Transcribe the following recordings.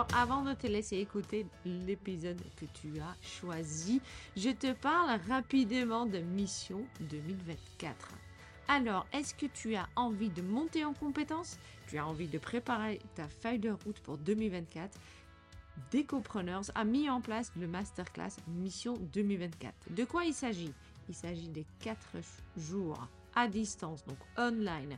Alors, avant de te laisser écouter l'épisode que tu as choisi, je te parle rapidement de Mission 2024. Alors, est-ce que tu as envie de monter en compétences Tu as envie de préparer ta feuille de route pour 2024 Decopreneurs a mis en place le masterclass Mission 2024. De quoi il s'agit? Il s'agit des 4 jours à distance, donc online,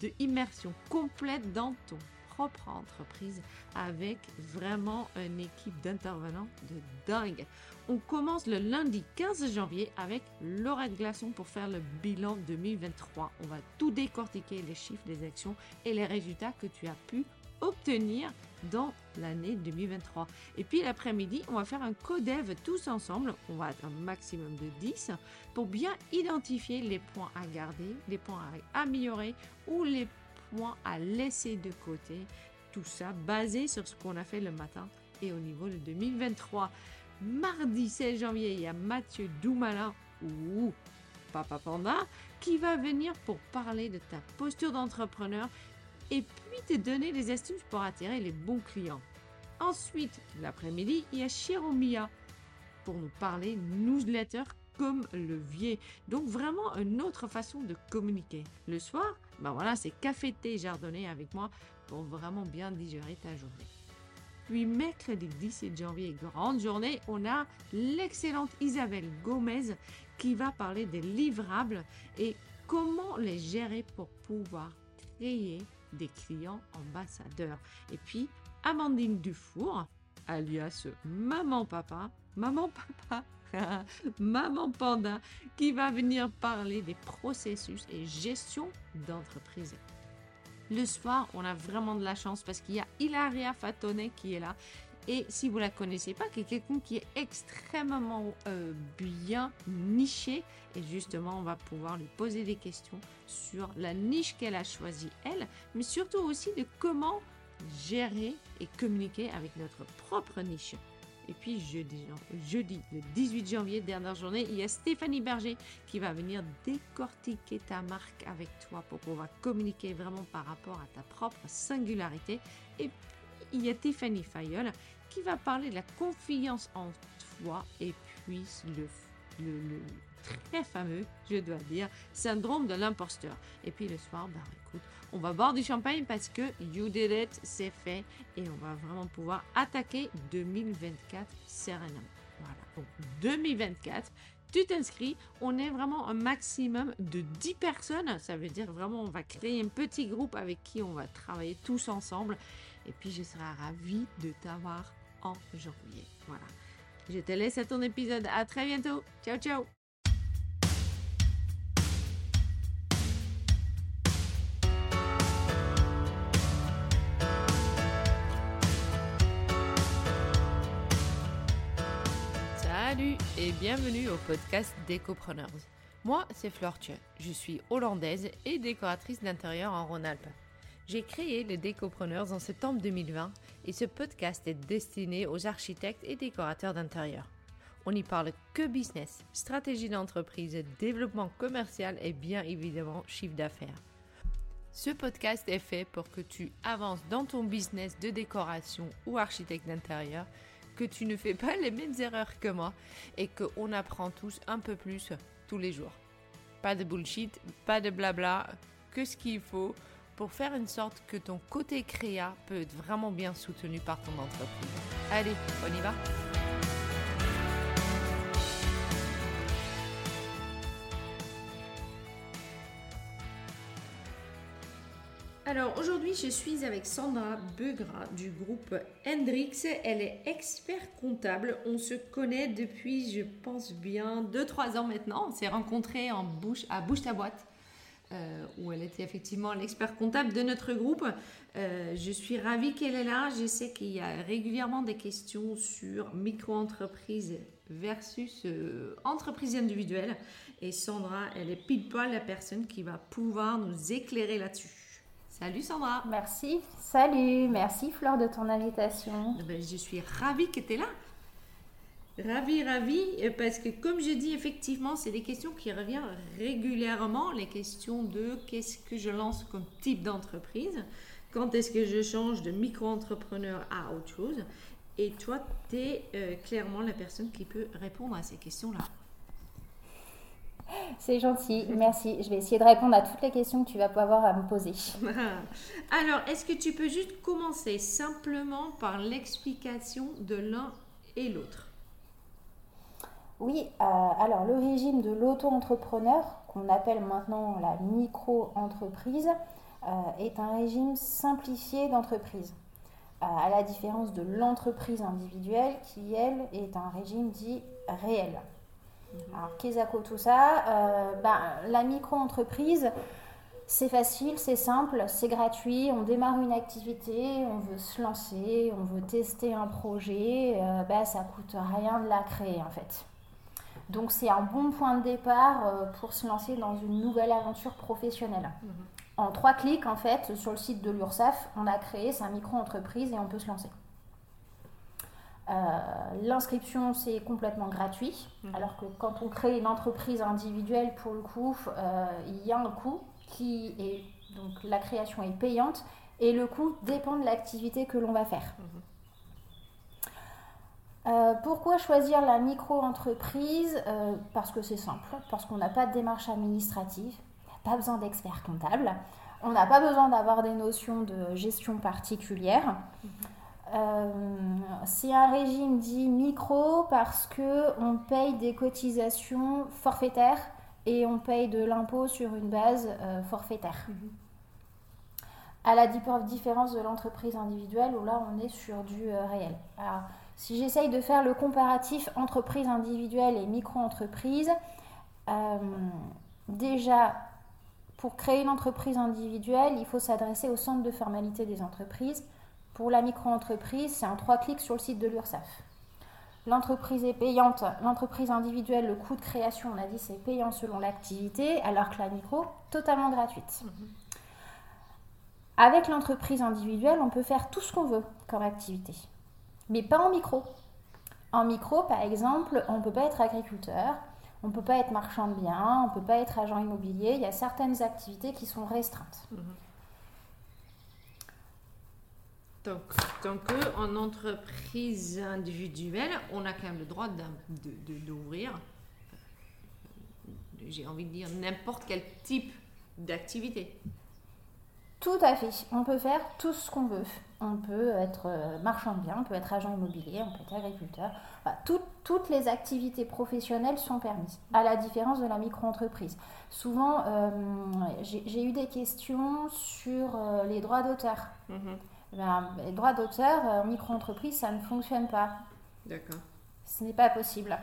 de immersion complète dans ton propre entreprise avec vraiment une équipe d'intervenants de dingue. On commence le lundi 15 janvier avec Laurette Glaçon pour faire le bilan 2023. On va tout décortiquer, les chiffres, les actions et les résultats que tu as pu obtenir dans l'année 2023. Et puis l'après-midi, on va faire un codev tous ensemble. On va être un maximum de 10 pour bien identifier les points à garder, les points à améliorer ou les points à laisser de côté. Tout ça basé sur ce qu'on a fait le matin et au niveau de 2023. Mardi 16 janvier, il y a Mathieu Doumala ou Papa Panda qui va venir pour parler de ta posture d'entrepreneur et puis te donner des astuces pour attirer les bons clients. Ensuite, l'après-midi, il y a Chiromia pour nous parler newsletter comme levier. Donc vraiment une autre façon de communiquer. Le soir, ben voilà, c'est café thé jardonné avec moi pour vraiment bien digérer ta journée. Puis mercredi 17 janvier, grande journée, on a l'excellente Isabelle Gomez qui va parler des livrables et comment les gérer pour pouvoir créer des clients ambassadeurs. Et puis, Amandine Dufour, alias Maman Papa, Maman Papa, Maman Panda, qui va venir parler des processus et gestion d'entreprise. Le soir, on a vraiment de la chance parce qu'il y a Hilaria Fatone qui est là et si vous la connaissez pas, qui est quelqu'un qui est extrêmement euh, bien niché. Et justement, on va pouvoir lui poser des questions sur la niche qu'elle a choisie, elle, mais surtout aussi de comment gérer et communiquer avec notre propre niche. Et puis jeudi, le 18 janvier, dernière journée, il y a Stéphanie Berger qui va venir décortiquer ta marque avec toi pour pouvoir communiquer vraiment par rapport à ta propre singularité. Et il y a Tiffany Fayol qui va parler de la confiance en toi et puis le, le, très fameux, je dois dire, syndrome de l'imposteur. Et puis le soir, bah on va boire du champagne parce que you did it, c'est fait et on va vraiment pouvoir attaquer 2024 sereinement. Voilà, donc 2024, tu t'inscris, on est vraiment un maximum de 10 personnes, ça veut dire vraiment on va créer un petit groupe avec qui on va travailler tous ensemble et puis je serai ravie de t'avoir en janvier. Voilà. Je te laisse à ton épisode. À très bientôt. Ciao, ciao. Salut et bienvenue au podcast Décopreneurs. Moi, c'est Flortje. Je suis hollandaise et décoratrice d'intérieur en Rhône-Alpes. J'ai créé les Décopreneurs en septembre 2020 et ce podcast est destiné aux architectes et décorateurs d'intérieur. On n'y parle que business, stratégie d'entreprise, développement commercial et bien évidemment chiffre d'affaires. Ce podcast est fait pour que tu avances dans ton business de décoration ou architecte d'intérieur, que tu ne fais pas les mêmes erreurs que moi et qu'on apprend tous un peu plus tous les jours. Pas de bullshit, pas de blabla, que ce qu'il faut pour faire une sorte que ton côté créa peut être vraiment bien soutenu par ton entreprise. Allez, on y va Alors aujourd'hui, je suis avec Sandra Begra du groupe Hendrix. Elle est expert comptable. On se connaît depuis, je pense bien, 2-3 ans maintenant. On s'est rencontrés en bouche, à Bouche ta boîte euh, où elle était effectivement l'expert comptable de notre groupe. Euh, je suis ravie qu'elle est là. Je sais qu'il y a régulièrement des questions sur micro-entreprise versus euh, entreprise individuelle. Et Sandra, elle est pile poil la personne qui va pouvoir nous éclairer là-dessus. Salut Sandra. Merci. Salut. Merci Fleur de ton invitation. Eh ben, je suis ravie que tu es là. Ravi, ravi, parce que comme je dis, effectivement, c'est des questions qui reviennent régulièrement, les questions de qu'est-ce que je lance comme type d'entreprise. Quand est-ce que je change de micro-entrepreneur à autre chose Et toi, tu es euh, clairement la personne qui peut répondre à ces questions-là. C'est gentil, merci. Je vais essayer de répondre à toutes les questions que tu vas pouvoir à me poser. Alors, est-ce que tu peux juste commencer simplement par l'explication de l'un et l'autre? Oui, euh, alors le régime de l'auto-entrepreneur, qu'on appelle maintenant la micro-entreprise, euh, est un régime simplifié d'entreprise, euh, à la différence de l'entreprise individuelle qui, elle, est un régime dit réel. Alors, qu'est-ce que tout ça euh, ben, La micro-entreprise, c'est facile, c'est simple, c'est gratuit. On démarre une activité, on veut se lancer, on veut tester un projet. Euh, ben, ça coûte rien de la créer en fait. Donc c'est un bon point de départ euh, pour se lancer dans une nouvelle aventure professionnelle. Mhm. En trois clics, en fait, sur le site de l'URSSAF, on a créé sa micro-entreprise et on peut se lancer. Euh, l'inscription, c'est complètement gratuit, mhm. alors que quand on crée une entreprise individuelle, pour le coup, euh, il y a un coût qui est donc la création est payante et le coût dépend de l'activité que l'on va faire. Mhm. Euh, pourquoi choisir la micro-entreprise? Parce que c'est simple, parce qu'on n'a pas de démarche administrative, on n'a pas besoin d'experts comptables, on n'a pas besoin d'avoir des notions de gestion particulière. Mhm. C'est un régime dit micro parce que on paye des cotisations forfaitaires et on paye de l'impôt sur une base euh, forfaitaire. Mhm. À la différence de l'entreprise individuelle où là on est sur du euh, réel. Alors, si j'essaye de faire le comparatif entreprise individuelle et micro-entreprise, déjà pour créer une entreprise individuelle, il faut s'adresser au centre de formalité des entreprises pour la micro-entreprise, c'est un trois clics sur le site de l'URSSAF. L'entreprise est payante, l'entreprise individuelle, le coût de création, on a dit, c'est payant selon l'activité, alors que la micro, totalement gratuite. Mhm. Avec l'entreprise individuelle, on peut faire tout ce qu'on veut comme activité, mais pas en micro. En micro, par exemple, on ne peut pas être agriculteur, on ne peut pas être marchand de biens, on ne peut pas être agent immobilier, il y a certaines activités qui sont restreintes. Mhm. Donc, tant qu'en entreprise individuelle, on a quand même le droit d'ouvrir, euh, j'ai envie de dire, n'importe quel type d'activité. Tout à fait. On peut faire tout ce qu'on veut. On peut être euh, marchand de biens, on peut être agent immobilier, on peut être agriculteur. toutes les activités professionnelles sont permises, à la différence de la micro-entreprise. Souvent, euh, j'ai eu des questions sur les droits d'auteur. Mhm. Ben, les droits d'auteur en micro-entreprise, ça ne fonctionne pas. D'accord. Ce n'est pas possible.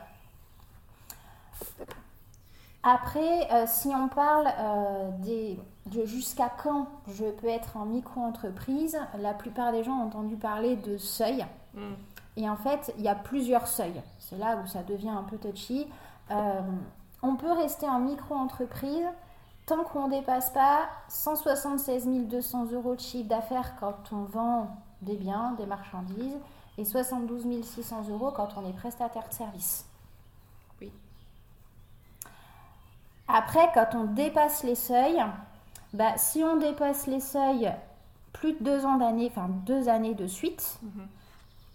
Après, euh, si on parle euh, des, de jusqu'à quand je peux être en micro-entreprise, la plupart des gens ont entendu parler de seuil. Hmm. Et en fait, il y a plusieurs seuils. C'est là où ça devient un peu touchy. Euh, on peut rester en micro-entreprise tant qu'on ne dépasse pas 176 200 euros de chiffre d'affaires quand on vend des biens, des marchandises, et 72 600 euros quand on est prestataire de service. Oui. Après, quand on dépasse les seuils, bah, si on dépasse les seuils plus de deux ans d'année, enfin deux années de suite, mhm.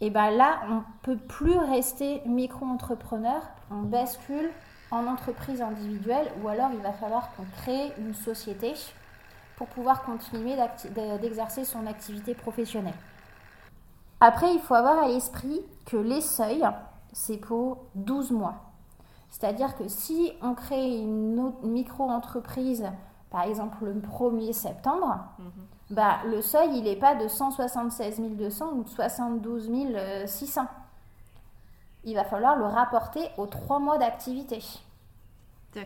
et ben là, on ne peut plus rester micro-entrepreneur, on bascule en entreprise individuelle ou alors il va falloir qu'on crée une société pour pouvoir continuer d'exercer son activité professionnelle. Après, il faut avoir à l'esprit que les seuils, c'est pour 12 mois. C'est-à-dire que si on crée une micro-entreprise, par exemple le 1er septembre, mhm. bah, le seuil, il n'est pas de 176 200 ou de 72 600 il va falloir le rapporter aux trois mois d'activité.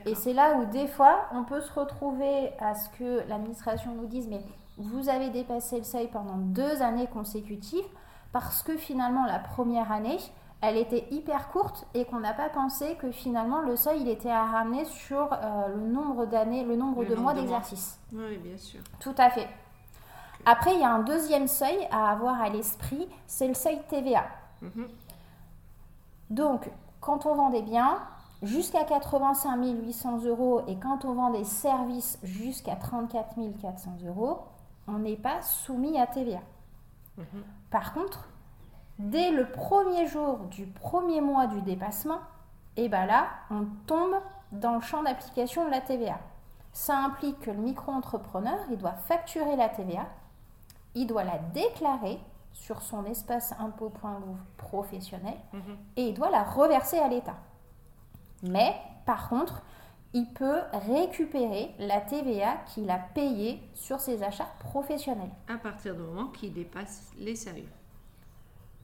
Et c'est là où des fois, on peut se retrouver à ce que l'administration nous dise, mais vous avez dépassé le seuil pendant deux années consécutives, parce que finalement, la première année, elle était hyper courte et qu'on n'a pas pensé que finalement le seuil il était à ramener sur euh, le nombre d'années, le nombre de mois d'exercice. Oui, bien sûr. Tout à fait. Après, il y a un deuxième seuil à avoir à l'esprit, c'est le seuil TVA. Mhm. Donc, quand on vend des biens, jusqu'à 85 800 euros et quand on vend des services jusqu'à 34 400 euros, on n'est pas soumis à TVA. Mhm. Par contre, dès le premier jour du premier mois du dépassement, et ben là, on tombe dans le champ d'application de la TVA. Ça implique que le micro-entrepreneur, il doit facturer la TVA, il doit la déclarer sur son espace impôt.gouv professionnel Mhm. et il doit la reverser à l'État. Mais par contre, il peut récupérer la TVA qu'il a payée sur ses achats professionnels. À partir du moment qu'il dépasse les seuils.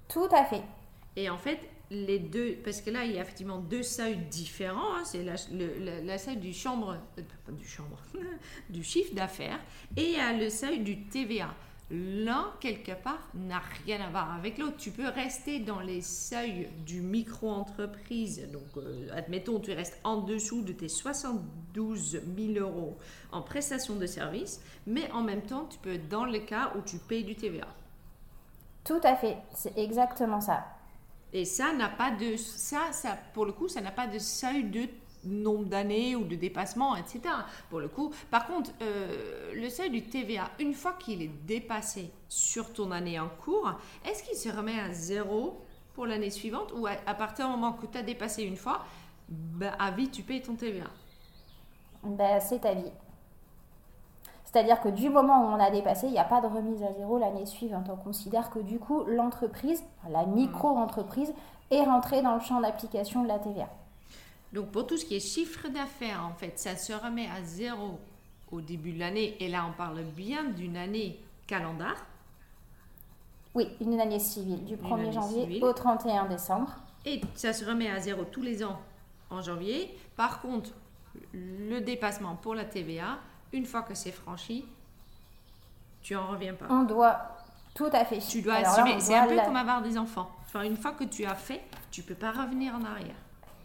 Tout à fait. Et en fait, les deux, parce que là, il y a effectivement deux seuils différents. hein. c'est la, le- la- seuil du chambre, euh, du chambre, du chiffre d'affaires, et il y a le seuil du TVA. L'un, quelque part, n'a rien à voir avec l'autre. Tu peux rester dans les seuils du micro-entreprise. Donc, euh, admettons, tu restes en dessous de tes 72 000 euros en prestation de service, mais en même temps, tu peux être dans le cas où tu payes du TVA. Tout à fait. C'est exactement ça. Et ça n'a pas de ça, ça pour le coup, ça n'a pas de seuil de nombre d'années ou de dépassement, etc. Pour le coup, par contre, euh, le seuil du TVA, une fois qu'il est dépassé sur ton année en cours, est-ce qu'il se remet à zéro pour l'année suivante ou à, à partir du moment que tu as dépassé une fois, bah, à vie tu payes ton TVA Ben, c'est ta vie. C'est-à-dire que du moment où on a dépassé, il n'y a pas de remise à zéro l'année suivante. On considère que du coup, l'entreprise, la micro-entreprise, est rentrée dans le champ d'application de la TVA. Donc pour tout ce qui est chiffre d'affaires, en fait, ça se remet à zéro au début de l'année. Et là, on parle bien d'une année calendar. Oui, une année civile, du 1er année janvier civile. au 31 décembre. Et ça se remet à zéro tous les ans en janvier. Par contre, le dépassement pour la TVA, une fois que c'est franchi, tu en reviens pas. On doit, tout à fait. Tu dois assumer. C'est un peu la- comme avoir des enfants. Enfin, une fois que tu as fait, tu peux pas revenir en arrière.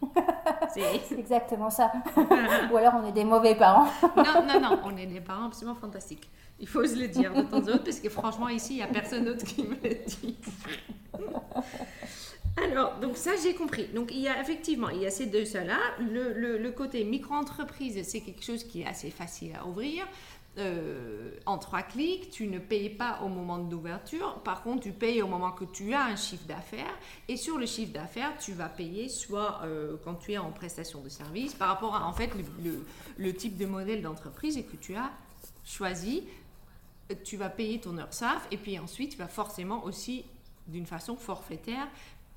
C'est- exactement ça. Ou alors on est des mauvais parents. non, non, non, on est des parents absolument fantastiques. Il faut se le dire de temps en temps, parce que franchement, ici, il n'y a personne d'autre qui me le dit. Alors, donc ça, j'ai compris. Donc, il y a effectivement, il y a ces deux là Le, le- le côté micro-entreprise, c'est quelque chose qui est assez facile à ouvrir. Euh, en trois clics, tu ne payes pas au moment de l'ouverture. Par contre, tu payes au moment que tu as un chiffre d'affaires. Et sur le chiffre d'affaires, tu vas payer soit euh, quand tu es en prestation de service par rapport à en fait le, type de modèle d'entreprise que tu as choisi. Tu vas payer ton URSAF et puis ensuite tu vas forcément aussi d'une façon forfaitaire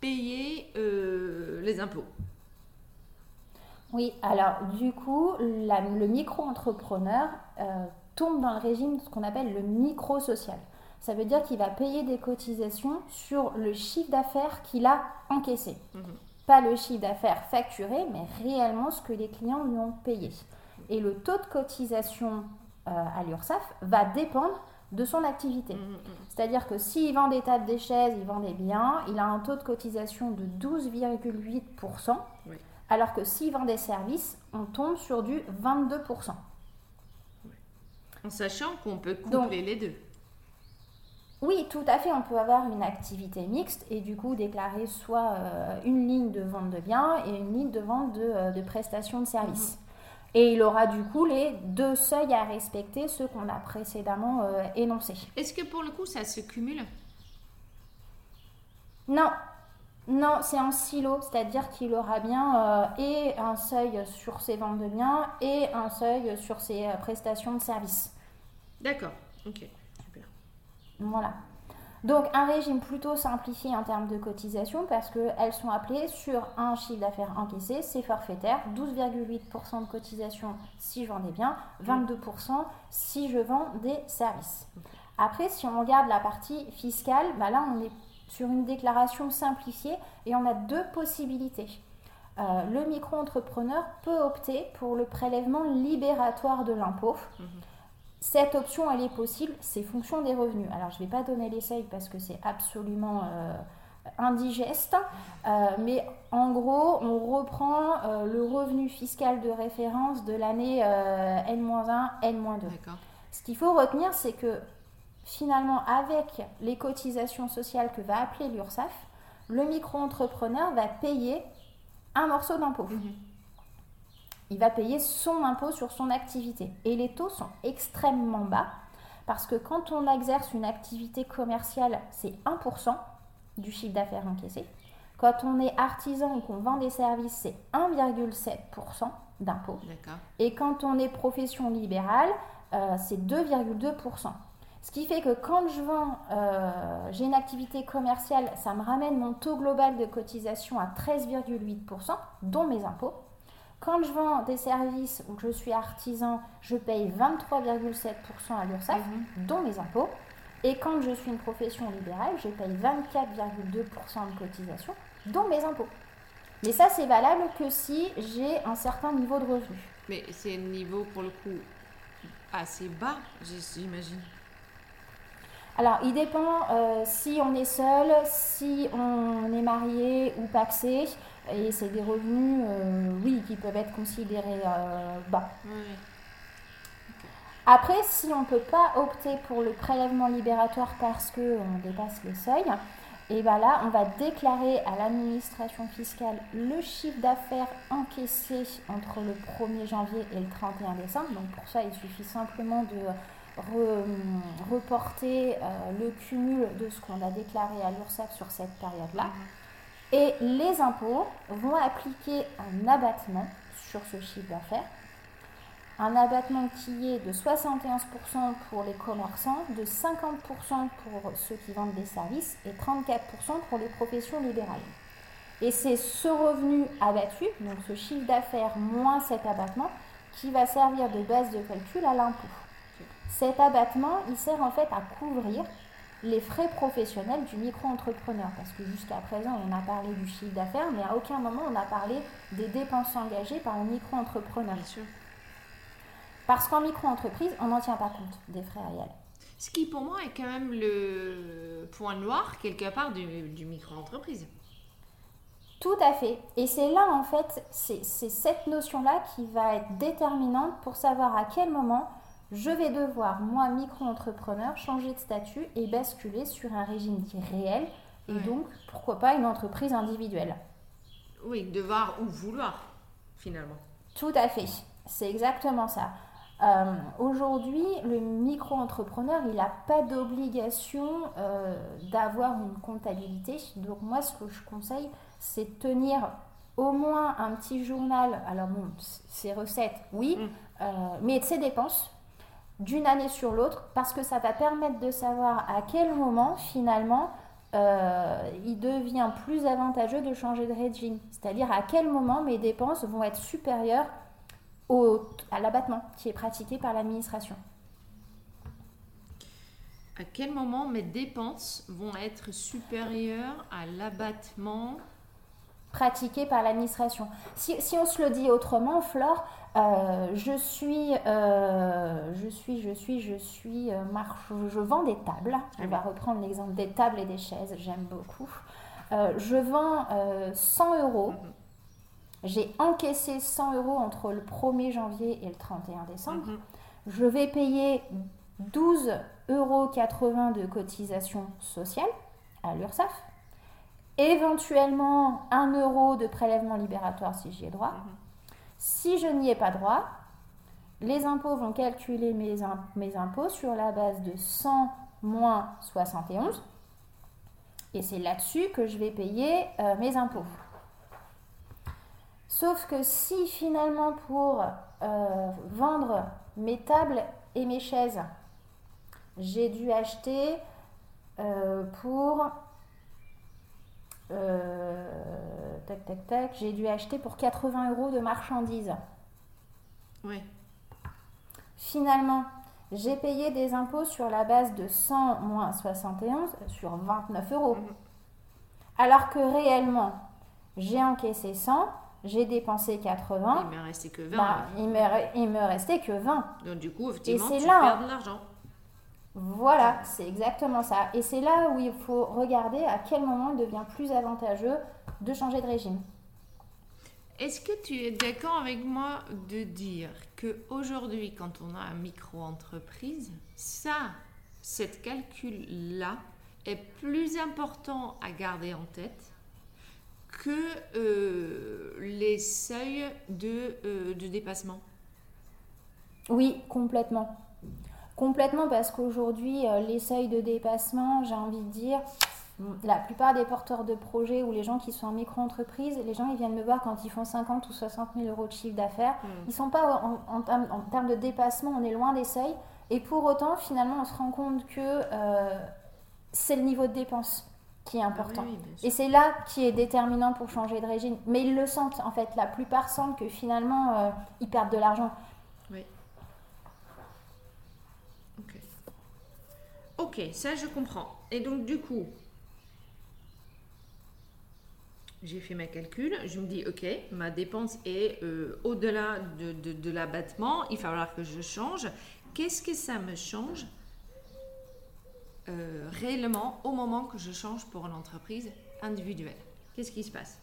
payer euh, les impôts. Oui, alors du coup, le micro-entrepreneur tombe dans le régime de ce qu'on appelle le micro-social. Ça veut dire qu'il va payer des cotisations sur le chiffre d'affaires qu'il a encaissé. Mhm. Pas le chiffre d'affaires facturé, mais réellement ce que les clients lui ont payé. Et le taux de cotisation euh, à l'URSSAF va dépendre de son activité. Mhm, mhm. C'est-à-dire que s'il vend des tables, des chaises, il vend des biens, il a un taux de cotisation de 12,8%, Oui. alors que s'il vend des services, on tombe sur du 22%. En sachant qu'on peut coupler Donc- les deux. Oui, tout à fait, on peut avoir une activité mixte et du coup déclarer soit euh, une ligne de vente de biens et une ligne de vente de, euh, de prestations de services. Et il aura du coup les deux seuils à respecter, ceux qu'on a précédemment euh, énoncés. Est-ce que pour le coup ça se cumule? Non, non, c'est en silo, c'est-à-dire qu'il aura bien euh, et un seuil sur ses ventes de biens et un seuil sur ses euh, prestations de services. D'accord, ok, super. Voilà. Donc un régime plutôt simplifié en termes de cotisation parce qu'elles sont appelées sur un chiffre d'affaires encaissé, c'est forfaitaire, 12,8% de cotisation si je vends des biens, 22% si je vends des services. Après, si on regarde la partie fiscale, bah là on est sur une déclaration simplifiée et on a deux possibilités. Euh, le micro-entrepreneur peut opter pour le prélèvement libératoire de l'impôt. Cette option, elle est possible, c'est fonction des revenus. Alors, je ne vais pas donner les seuils parce que c'est absolument euh, indigeste, Euh, mais en gros, on reprend le revenu fiscal de référence de l'année euh, N-1, N-2. D'accord. Ce qu'il faut retenir, c'est que finalement, avec les cotisations sociales que va appeler l'URSSAF, le micro-entrepreneur va payer un morceau d'impôt. Il va payer son impôt sur son activité. Et les taux sont extrêmement bas parce que quand on exerce une activité commerciale, c'est 1% du chiffre d'affaires encaissé. Quand on est artisan ou qu'on vend des services, c'est 1,7% d'impôt. Et quand on est profession libérale, euh, c'est 2,2%. Ce qui fait que quand je vends, euh, j'ai une activité commerciale, ça me ramène mon taux global de cotisation à 13,8%, dont mes impôts. Quand je vends des services ou que je suis artisan, je paye 23,7% à l'URSSAF, mhm. dont mes impôts. Et quand je suis une profession libérale, je paye 24,2% de cotisation, dont mes impôts. Mais ça, c'est valable que si j'ai un certain niveau de revenu. Mais c'est un niveau, pour le coup, assez bas, j'imagine. Alors, il dépend euh, si on est seul, si on est marié ou paxé. Et c'est des revenus, euh, oui, qui peuvent être considérés euh, bas. Après, si on ne peut pas opter pour le prélèvement libératoire parce qu'on dépasse les seuils, et bien là, on va déclarer à l'administration fiscale le chiffre d'affaires encaissé entre le 1er janvier et le 31 décembre. Donc pour ça, il suffit simplement de reporter euh, le cumul de ce qu'on a déclaré à l'URSSAF sur cette période-là. Mhm. Et les impôts vont appliquer un abattement sur ce chiffre d'affaires. Un abattement qui est de 71% pour les commerçants, de 50% pour ceux qui vendent des services et 34% pour les professions libérales. Et c'est ce revenu abattu, donc ce chiffre d'affaires moins cet abattement, qui va servir de base de calcul à l'impôt. Cet abattement, il sert en fait à couvrir les frais professionnels du micro-entrepreneur. Parce que jusqu'à présent, on a parlé du chiffre d'affaires, mais à aucun moment on a parlé des dépenses engagées par le micro-entrepreneur. Parce qu'en micro-entreprise, on n'en tient pas compte des frais réels. Ce qui pour moi est quand même le point noir quelque part du, du micro-entreprise. Tout à fait. Et c'est là, en fait, c'est cette notion-là qui va être déterminante pour savoir à quel moment je vais devoir, moi, micro-entrepreneur, changer de statut et basculer sur un régime dit réel et donc, pourquoi pas, une entreprise individuelle. Oui, devoir ou vouloir, finalement. Tout à fait, c'est exactement ça. Euh, aujourd'hui, le micro-entrepreneur, il n'a pas d'obligation euh, d'avoir une comptabilité. Donc moi, ce que je conseille, c'est de tenir au moins un petit journal. Alors bon, ses recettes, oui, mm. euh, mais ses dépenses d'une année sur l'autre parce que ça va permettre de savoir à quel moment finalement euh, il devient plus avantageux de changer de régime. C'est-à-dire à quel moment mes dépenses vont être supérieures au, à l'abattement qui est pratiqué par l'administration. À quel moment mes dépenses vont être supérieures à l'abattement pratiqué par l'administration. Si, si, on se le dit autrement, Flore, euh, je suis, euh, je suis, je suis, je suis, euh, marche, je vends des tables. On va reprendre l'exemple des tables et des chaises, j'aime beaucoup. je vends 100 euros. Mhm. J'ai encaissé 100 euros entre le 1er janvier et le 31 décembre. Mhm. Je vais payer 12,80 euros de cotisation sociale à l'URSSAF éventuellement 1 euro de prélèvement libératoire si j'y ai droit. Mhm. Si je n'y ai pas droit, les impôts vont calculer mes, impôts sur la base de 100 moins 71. Et c'est là-dessus que je vais payer euh, mes impôts. Sauf que si finalement pour euh, vendre mes tables et mes chaises, j'ai dû acheter euh, pour euh, tac, tac, tac, j'ai dû acheter pour 80 euros de marchandises. Oui. Finalement, j'ai payé des impôts sur la base de 100 moins 71 sur 29 euros. Mhm. Alors que réellement, j'ai encaissé 100, j'ai dépensé 80. Il me restait que 20. Bah, il, me, il me restait que 20. Donc du coup, effectivement, tu perds de l'argent. Voilà, c'est exactement ça. Et c'est là où il faut regarder à quel moment il devient plus avantageux de changer de régime. Est-ce que tu es d'accord avec moi de dire que aujourd'hui, quand on a un micro-entreprise, ça, cette calcul-là est plus important à garder en tête que euh, les seuils de, euh, de dépassement? Oui, complètement Complètement parce qu'aujourd'hui, euh, les seuils de dépassement, j'ai envie de dire, la plupart des porteurs de projets ou les gens qui sont en micro-entreprise, les gens ils viennent me voir quand ils font 50 ou 60 000 euros de chiffre d'affaires. Ils mm. Ils sont pas en, termes, de dépassement, on est loin des seuils. Et pour autant, finalement, on se rend compte que euh, c'est le niveau de dépense qui est important. et c'est là qui est déterminant pour changer de régime. Mais ils le sentent, en fait. La plupart sentent que finalement, euh, ils perdent de l'argent. Oui. Ok. Ok, ça je comprends. Et donc, du coup, j'ai fait mes calculs. Je me dis, ok, ma dépense est euh, au-delà de, de, de l'abattement. Il va falloir que je change. Qu'est-ce que ça me change euh, réellement au moment que je change pour une entreprise individuelle? Qu'est-ce qui se passe?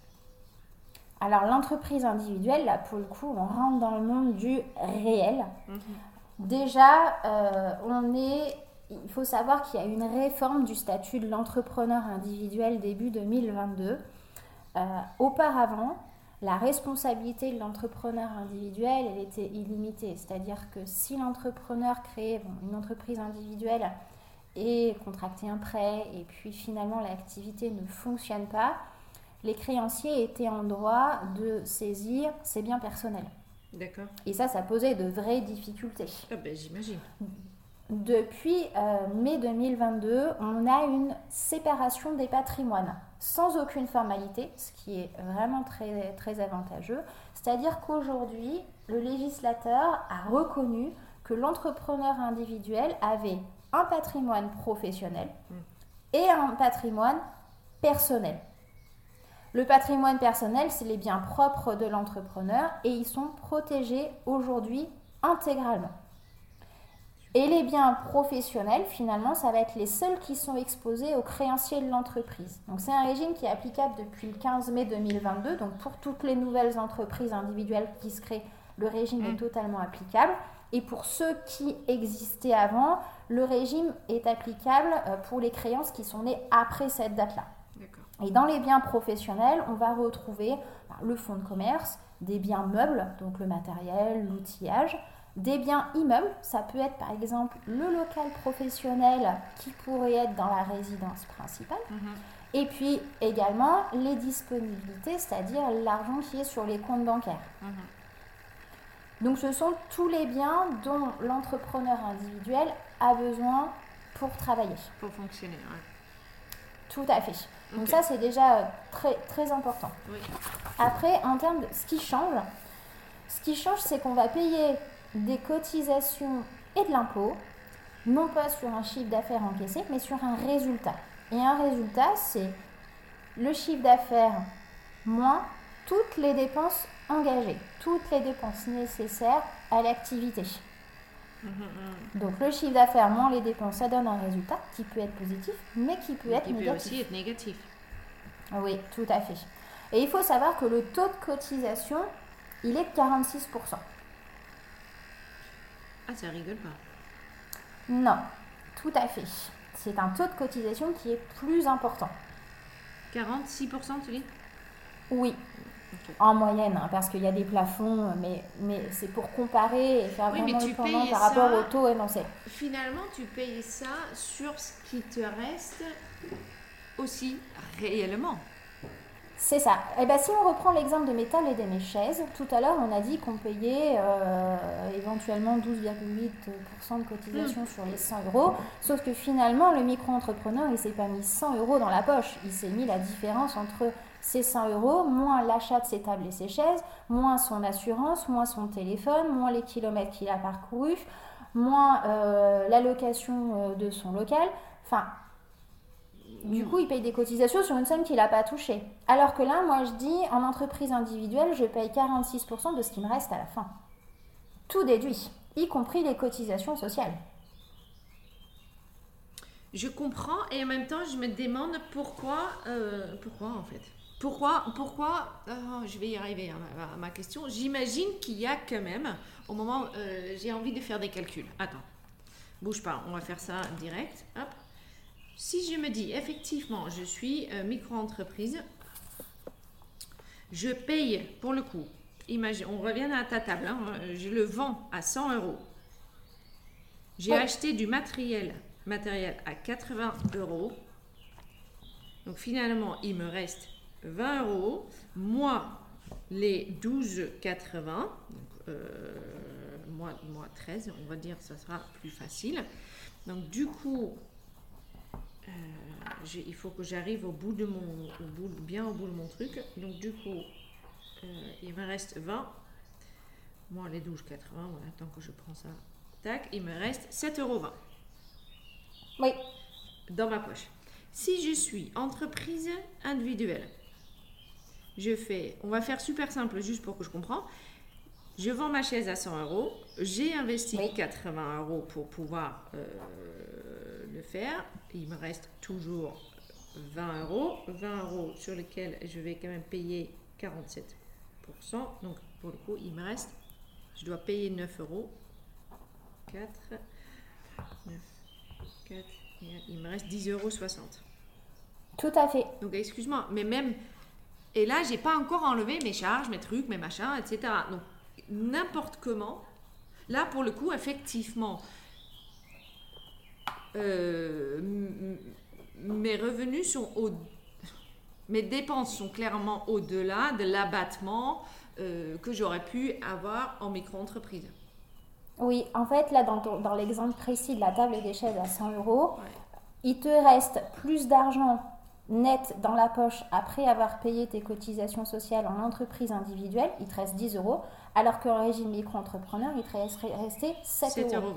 Alors l'entreprise individuelle, là pour le coup, on rentre dans le monde du réel. Mhm. Déjà, euh, on est, il faut savoir qu'il y a une réforme du statut de l'entrepreneur individuel début 2022. Euh, auparavant, la responsabilité de l'entrepreneur individuel, elle était illimitée. C'est-à-dire que si l'entrepreneur créait une entreprise individuelle et contractait un prêt, et puis finalement l'activité ne fonctionne pas, les créanciers étaient en droit de saisir ses biens personnels. D'accord. Et ça, ça posait de vraies difficultés. Ah ben, j'imagine. Depuis euh, mai 2022, on a une séparation des patrimoines sans aucune formalité, ce qui est vraiment très, très avantageux. C'est-à-dire qu'aujourd'hui, le législateur a reconnu que l'entrepreneur individuel avait un patrimoine professionnel et un patrimoine personnel. Le patrimoine personnel, c'est les biens propres de l'entrepreneur et ils sont protégés aujourd'hui intégralement. Et les biens professionnels, finalement, ça va être les seuls qui sont exposés aux créanciers de l'entreprise. Donc c'est un régime qui est applicable depuis le 15 mai 2022. Donc pour toutes les nouvelles entreprises individuelles qui se créent, le régime est mm. totalement applicable. Et pour ceux qui existaient avant, le régime est applicable euh, pour les créances qui sont nées après cette date-là. Et dans les biens professionnels, on va retrouver bah, le fonds de commerce, des biens meubles, donc le matériel, l'outillage, des biens immeubles, ça peut être par exemple le local professionnel qui pourrait être dans la résidence principale. Mhm. Et puis également les disponibilités, c'est-à-dire l'argent qui est sur les comptes bancaires. Mhm. Donc ce sont tous les biens dont l'entrepreneur individuel a besoin pour travailler. Pour fonctionner, oui. Tout à fait. Donc ça c'est déjà très, très important. Après, en termes de ce qui change, ce qui change c'est qu'on va payer des cotisations et de l'impôt, non pas sur un chiffre d'affaires encaissé, mais sur un résultat. Et un résultat, c'est le chiffre d'affaires moins toutes les dépenses engagées, toutes les dépenses nécessaires à l'activité. Mm-hmm. Donc le chiffre d'affaires moins les dépenses, ça donne un résultat qui peut être positif, mais qui peut être qui négatif. Peut aussi être négatif. Oui, tout à fait. Et il faut savoir que le taux de cotisation, il est de 46%. Ah, ça rigole pas. Non, tout à fait. C'est un taux de cotisation qui est plus important. 46% tu dis? Oui, en moyenne, hein, parce qu'il y a des plafonds, mais, mais c'est pour comparer et faire vraiment le pendant par rapport au taux énoncé. Finalement, tu payes ça sur ce qui te reste aussi réellement. C'est ça. Et eh ben, si on reprend l'exemple de mes tables et de mes chaises, tout à l'heure on a dit qu'on payait euh, éventuellement 12,8% de cotisation hmm. sur les 100 euros, sauf que finalement le micro-entrepreneur il s'est pas mis 100 euros dans la poche, il s'est mis la différence entre ces 100 euros, moins l'achat de ses tables et ses chaises, moins son assurance, moins son téléphone, moins les kilomètres qu'il a parcourus, moins euh, l'allocation euh, de son local. Enfin, du coup, il paye des cotisations sur une somme qu'il n'a pas touchée. Alors que là, moi, je dis, en entreprise individuelle, je paye 46% de ce qui me reste à la fin. Tout déduit, y compris les cotisations sociales. Je comprends et en même temps, je me demande pourquoi, euh, pourquoi en fait. Pourquoi, pourquoi oh, je vais y arriver à ma, question. J'imagine qu'il y a quand même, au moment, euh, j'ai envie de faire des calculs. Attends, bouge pas, on va faire ça direct. Hop. Si je me dis, effectivement, je suis euh, micro-entreprise, je paye pour le coup, imagine, on revient à ta table, hein, je le vends à 100 euros. J'ai acheté du matériel, matériel à 80 euros. Donc finalement, il me reste 20 euros. Moi, les 12,80. Donc, euh, moi, moi 13, on va dire, ça sera plus facile. Donc du coup, il faut que j'arrive au bout de mon, au bout, bien au bout de mon truc. Donc du coup, euh, il me reste 20. Moi, les 12,80, voilà, tant que je prends ça, tac, il me reste 7,20 euros. Oui. Dans ma poche. Si je suis entreprise individuelle, je fais, on va faire super simple juste pour que je comprends. Je vends ma chaise à 100 euros. J'ai investi 80 euros pour pouvoir euh, le faire. Il me reste toujours 20 euros. 20 euros sur lesquels je vais quand même payer 47%. Donc pour le coup, il me reste, je dois payer 9 euros. 4, 9, 4, il me reste 10,60 euros. Tout à fait. Donc excuse-moi, mais même et là, j'ai pas encore enlevé mes charges, mes trucs, mes machins, etc. Donc, n'importe comment. Là, pour le coup, effectivement, euh, mes revenus sont au, mes dépenses sont clairement au-delà de l'abattement euh, que j'aurais pu avoir en micro-entreprise. Oui, en fait, là, dans, dans l'exemple précis de la table des chaises à 100 euros, il te reste plus d'argent net dans la poche après avoir payé tes cotisations sociales en entreprise individuelle, il te reste 10 euros, alors qu'en régime micro-entrepreneur, il te reste resté 7, 7 euros.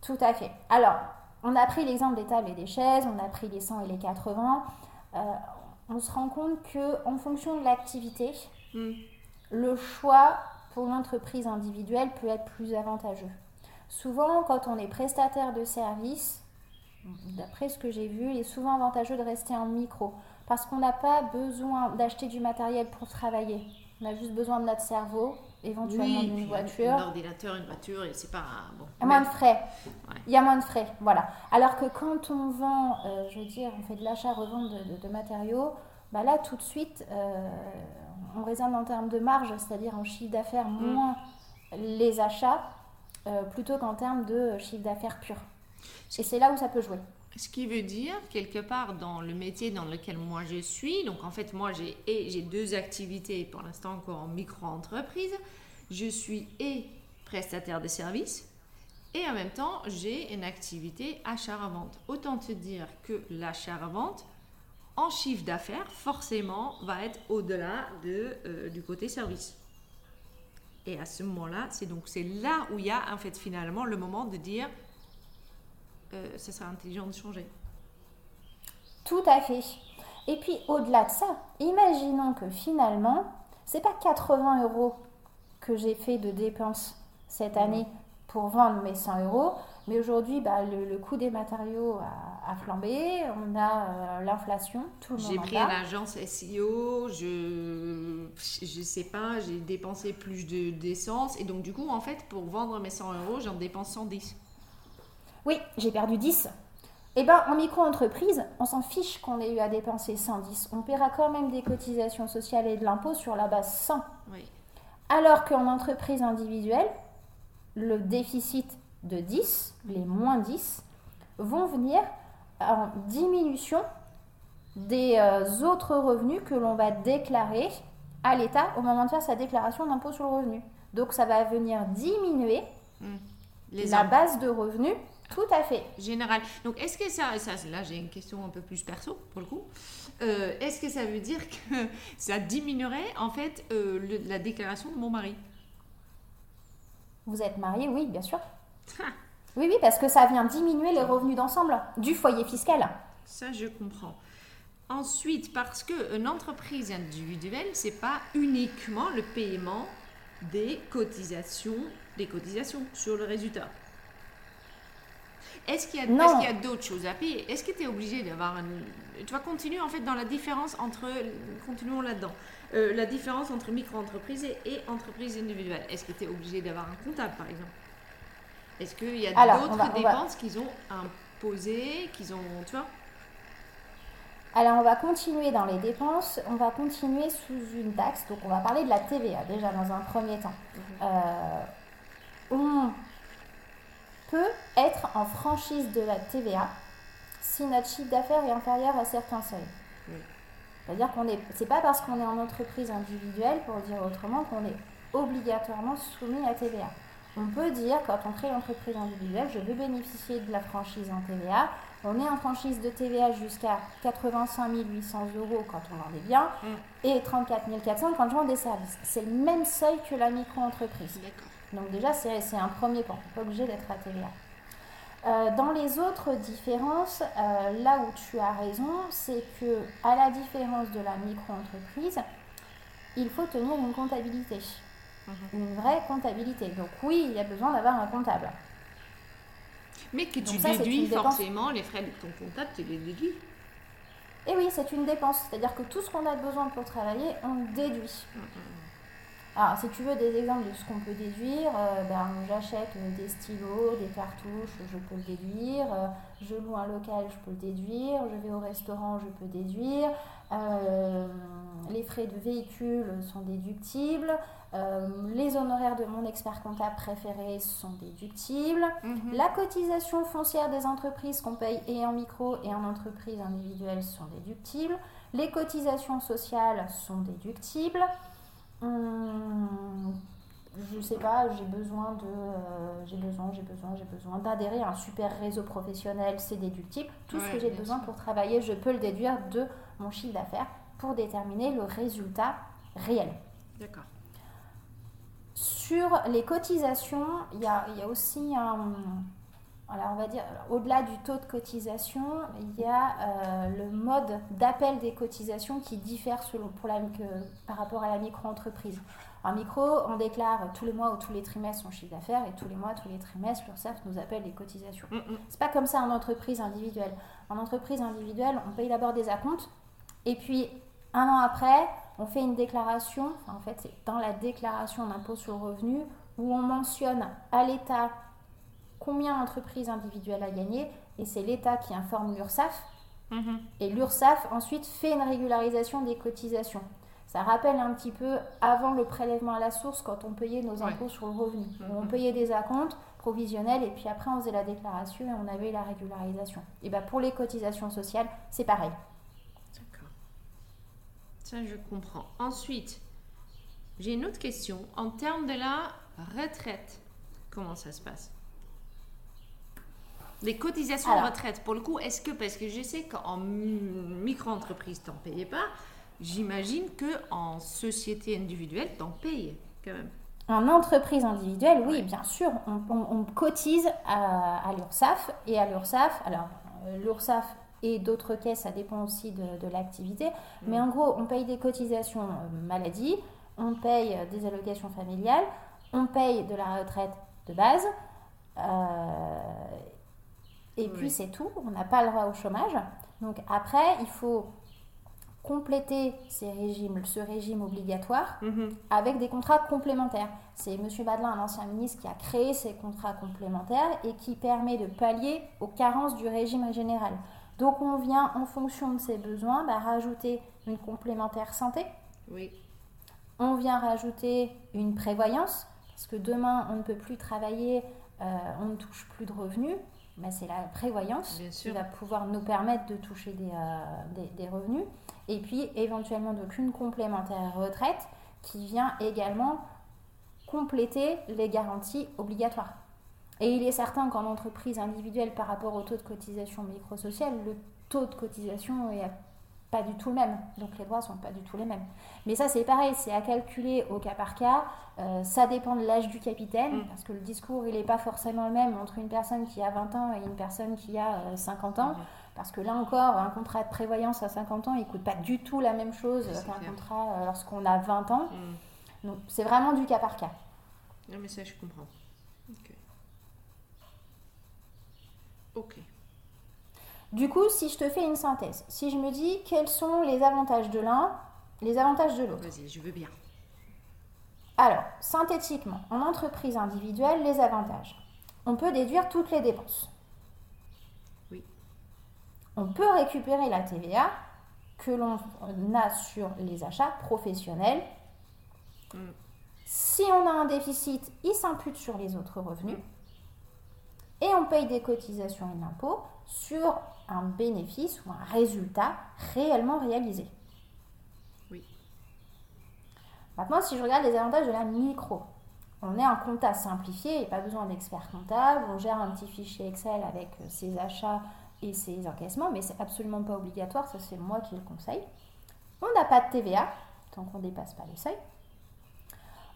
Tout à fait. Alors, on a pris l'exemple des tables et des chaises, on a pris les 100 et les 80. Euh, on se rend compte que en fonction de l'activité, hmm. le choix pour l'entreprise individuelle peut être plus avantageux. Souvent, quand on est prestataire de service, d'après ce que j'ai vu, il est souvent avantageux de rester en micro parce qu'on n'a pas besoin d'acheter du matériel pour travailler. On a juste besoin de notre cerveau, éventuellement d'une voiture. Un ordinateur, une voiture, c'est pas bon. Il y a moins de frais. Il y a moins de frais, voilà. Alors que quand on vend, euh, je veux dire, on fait de l'achat-revente de, matériaux, bah là tout de suite, euh, on raisonne en termes de marge, c'est-à-dire en chiffre d'affaires mm. moins les achats, euh, plutôt qu'en termes de chiffre d'affaires pur. Et c'est là où ça peut jouer. Ce qui veut dire, quelque part, dans le métier dans lequel moi je suis, donc en fait, moi j'ai, deux activités pour l'instant encore en micro-entreprise. Je suis et prestataire de services et en même temps, j'ai une activité achat-revente. Autant te dire que l'achat-revente, en chiffre d'affaires, forcément, va être au-delà de, euh, du côté service. Et à ce moment-là, c'est donc c'est là où il y a en fait finalement le moment de dire euh, ce sera intelligent de changer. Tout à fait. Et puis au-delà de ça, imaginons que finalement, c'est pas 80 euros que j'ai fait de dépenses cette année pour vendre mes 100 euros, mais aujourd'hui, bah, le, coût des matériaux a, flambé, on a euh, l'inflation, tout le monde J'ai pris une agence SEO, je je sais pas, j'ai dépensé plus d'essence, et donc du coup, en fait, pour vendre mes 100 euros, j'en dépense 110. Oui, j'ai perdu 10. Eh bien, en micro-entreprise, on s'en fiche qu'on ait eu à dépenser 110. On paiera quand même des cotisations sociales et de l'impôt sur la base 100. Oui. Alors qu'en entreprise individuelle, le déficit de 10, les moins 10, vont venir en diminution des euh, autres revenus que l'on va déclarer à l'État au moment de faire sa déclaration d'impôt sur le revenu. Donc ça va venir diminuer mmh. la base de revenus tout à fait. Général. Donc, est-ce que ça, ça là j'ai une question un peu plus perso pour le coup. Euh, est-ce que ça veut dire que ça diminuerait en fait euh, la déclaration de mon mari? Vous êtes marié, oui, bien sûr. oui, oui, parce que ça vient diminuer les revenus d'ensemble du foyer fiscal. Ça, je comprends. Ensuite, parce qu'une entreprise individuelle, c'est pas uniquement le paiement des cotisations, des cotisations sur le résultat. Est-ce qu'il y a, d'autres choses à payer? Est-ce que tu es obligé d'avoir un... Tu vas continuer en fait dans la différence entre... Continuons là-dedans. Euh, la différence entre micro-entreprise et, entreprise individuelle. Est-ce que tu es obligé d'avoir un comptable par exemple? Est-ce qu'il y a d'autres dépenses qu'ils ont imposées, qu'ils ont... Tu vois? Alors, on va continuer dans les dépenses. On va continuer sous une taxe. Donc, on va parler de la TVA déjà dans un premier temps. Mhm. Euh, on peut être en franchise de la TVA si notre chiffre d'affaires est inférieur à certains seuils. C'est-à-dire qu'on est, c'est pas parce qu'on est en entreprise individuelle, pour dire autrement, qu'on est obligatoirement soumis à TVA. On peut dire, quand on crée l'entreprise individuelle, je veux bénéficier de la franchise en TVA. On est en franchise de TVA jusqu'à 85 800 euros quand on vend des biens mm. et 34 400 quand je vends des services. C'est le même seuil que la micro-entreprise. Donc déjà, c'est, un premier n'est pas obligé d'être à TVA. Euh, dans les autres différences, euh, là où tu as raison, c'est que à la différence de la micro-entreprise, il faut tenir une comptabilité, mhm. une vraie comptabilité. Donc oui, il y a besoin d'avoir un comptable. Mais que tu déduis forcément les frais de ton comptable, tu les déduis. Et eh oui, c'est une dépense. C'est-à-dire que tout ce qu'on a besoin pour travailler, on le déduit. Mhm. Alors, si tu veux des exemples de ce qu'on peut déduire, euh, ben, j'achète des stylos, des cartouches, je peux le déduire. Euh, je loue un local, je peux le déduire. Je vais au restaurant, je peux déduire. Euh, les frais de véhicule sont déductibles. les honoraires de mon expert comptable préféré sont déductibles. Mhm. La cotisation foncière des entreprises qu'on paye et en micro et en entreprise individuelle sont déductibles. Les cotisations sociales sont déductibles. Hum, je sais pas, j'ai besoin de, euh, j'ai besoin, j'ai besoin, j'ai besoin d'adhérer à un super réseau professionnel, c'est déductible. Tout ce que j'ai besoin pour travailler, je peux le déduire de mon chiffre d'affaires pour déterminer le résultat réel. D'accord. Sur les cotisations, il y a, y a, aussi un, alors on va dire, au-delà du taux de cotisation, il y a euh, le mode d'appel des cotisations qui diffère selon, pour la, par rapport à la micro-entreprise. En micro, on déclare tous les mois ou tous les trimestres son chiffre d'affaires et tous les mois, tous les trimestres, l'URSSAF nous appelle les cotisations. Ce mm, n'est mm. C'est pas comme ça en entreprise individuelle. En entreprise individuelle, on paye d'abord des acomptes et puis un an après, on fait une déclaration. en fait, c'est dans la déclaration d'impôt sur le revenu où on mentionne à l'État combien l'entreprise individuelle a gagné, et c'est l'État qui informe l'URSSAF. Mhm. Et l'URSSAF ensuite fait une régularisation des cotisations. Ça rappelle un petit peu avant le prélèvement à la source quand on payait nos impôts sur le revenu. Mhm. On payait des acomptes provisionnels et puis après on faisait la déclaration et on avait la régularisation. Et bien pour les cotisations sociales, c'est pareil. D'accord. Ça je comprends. Ensuite, j'ai une autre question. En termes de la retraite, comment ça se passe? Les cotisations de retraite, pour le coup, est-ce que, parce que je sais qu'en micro-entreprise, tu n'en payais pas, j'imagine qu'en société individuelle, tu en payes quand même. En entreprise individuelle, oui, bien sûr, on, cotise à, l'URSSAF et à l'URSSAF. Alors, euh, l'URSSAF et d'autres caisses, ça dépend aussi de, l'activité. Mais en gros, on paye des cotisations euh, maladie, on paye des allocations familiales, on paye de la retraite de base. Euh, et puis c'est tout, on n'a pas le droit au chômage. Donc après, il faut compléter ces régimes, ce régime obligatoire mhm. avec des contrats complémentaires. C'est M. Badelin, un ancien ministre, qui a créé ces contrats complémentaires et qui permet de pallier aux carences du régime général. Donc on vient, en fonction de ses besoins, bah, rajouter une complémentaire santé. Oui. On vient rajouter une prévoyance, parce que demain, on ne peut plus travailler, euh, on ne touche plus de revenus. Bah, c'est la prévoyance qui va pouvoir nous permettre de toucher des, euh, des, revenus. Et puis éventuellement donc une complémentaire retraite qui vient également compléter les garanties obligatoires. Et il est certain qu'en entreprise individuelle par rapport au taux de cotisation microsociale, le taux de cotisation est pas du tout le même. Donc les droits sont pas du tout les mêmes. Mais ça, c'est pareil, c'est à calculer au cas par cas. Euh, ça dépend de l'âge du capitaine, mm. parce que le discours, il n'est pas forcément le même entre une personne qui a 20 ans et une personne qui a 50 euh, ans. Mm. Parce que là encore, un contrat de prévoyance à 50 ans, il coûte pas du tout la même chose qu'un contrat euh, lorsqu'on a 20 ans. Mm. Donc c'est vraiment du cas par cas. Non, mais ça, je comprends. Ok. Ok. Du coup, si je te fais une synthèse, si je me dis quels sont les avantages de l'un, les avantages de l'autre? Vas-y, je veux bien. Alors, synthétiquement, en entreprise individuelle, les avantages. On peut déduire toutes les dépenses. Oui. On peut récupérer la TVA que l'on a sur les achats professionnels. Mm. Si on a un déficit, il s'impute sur les autres revenus. et on paye des cotisations et l'impôt sur un bénéfice ou un résultat réellement réalisé. Oui. Maintenant, si je regarde les avantages de la micro, on est un compta simplifié, il n'y a pas besoin d'expert comptable, on gère un petit fichier Excel avec euh, ses achats et ses encaissements, mais c'est absolument pas obligatoire, ça c'est moi qui le conseille. On n'a pas de TVA, tant qu'on ne dépasse pas les seuils.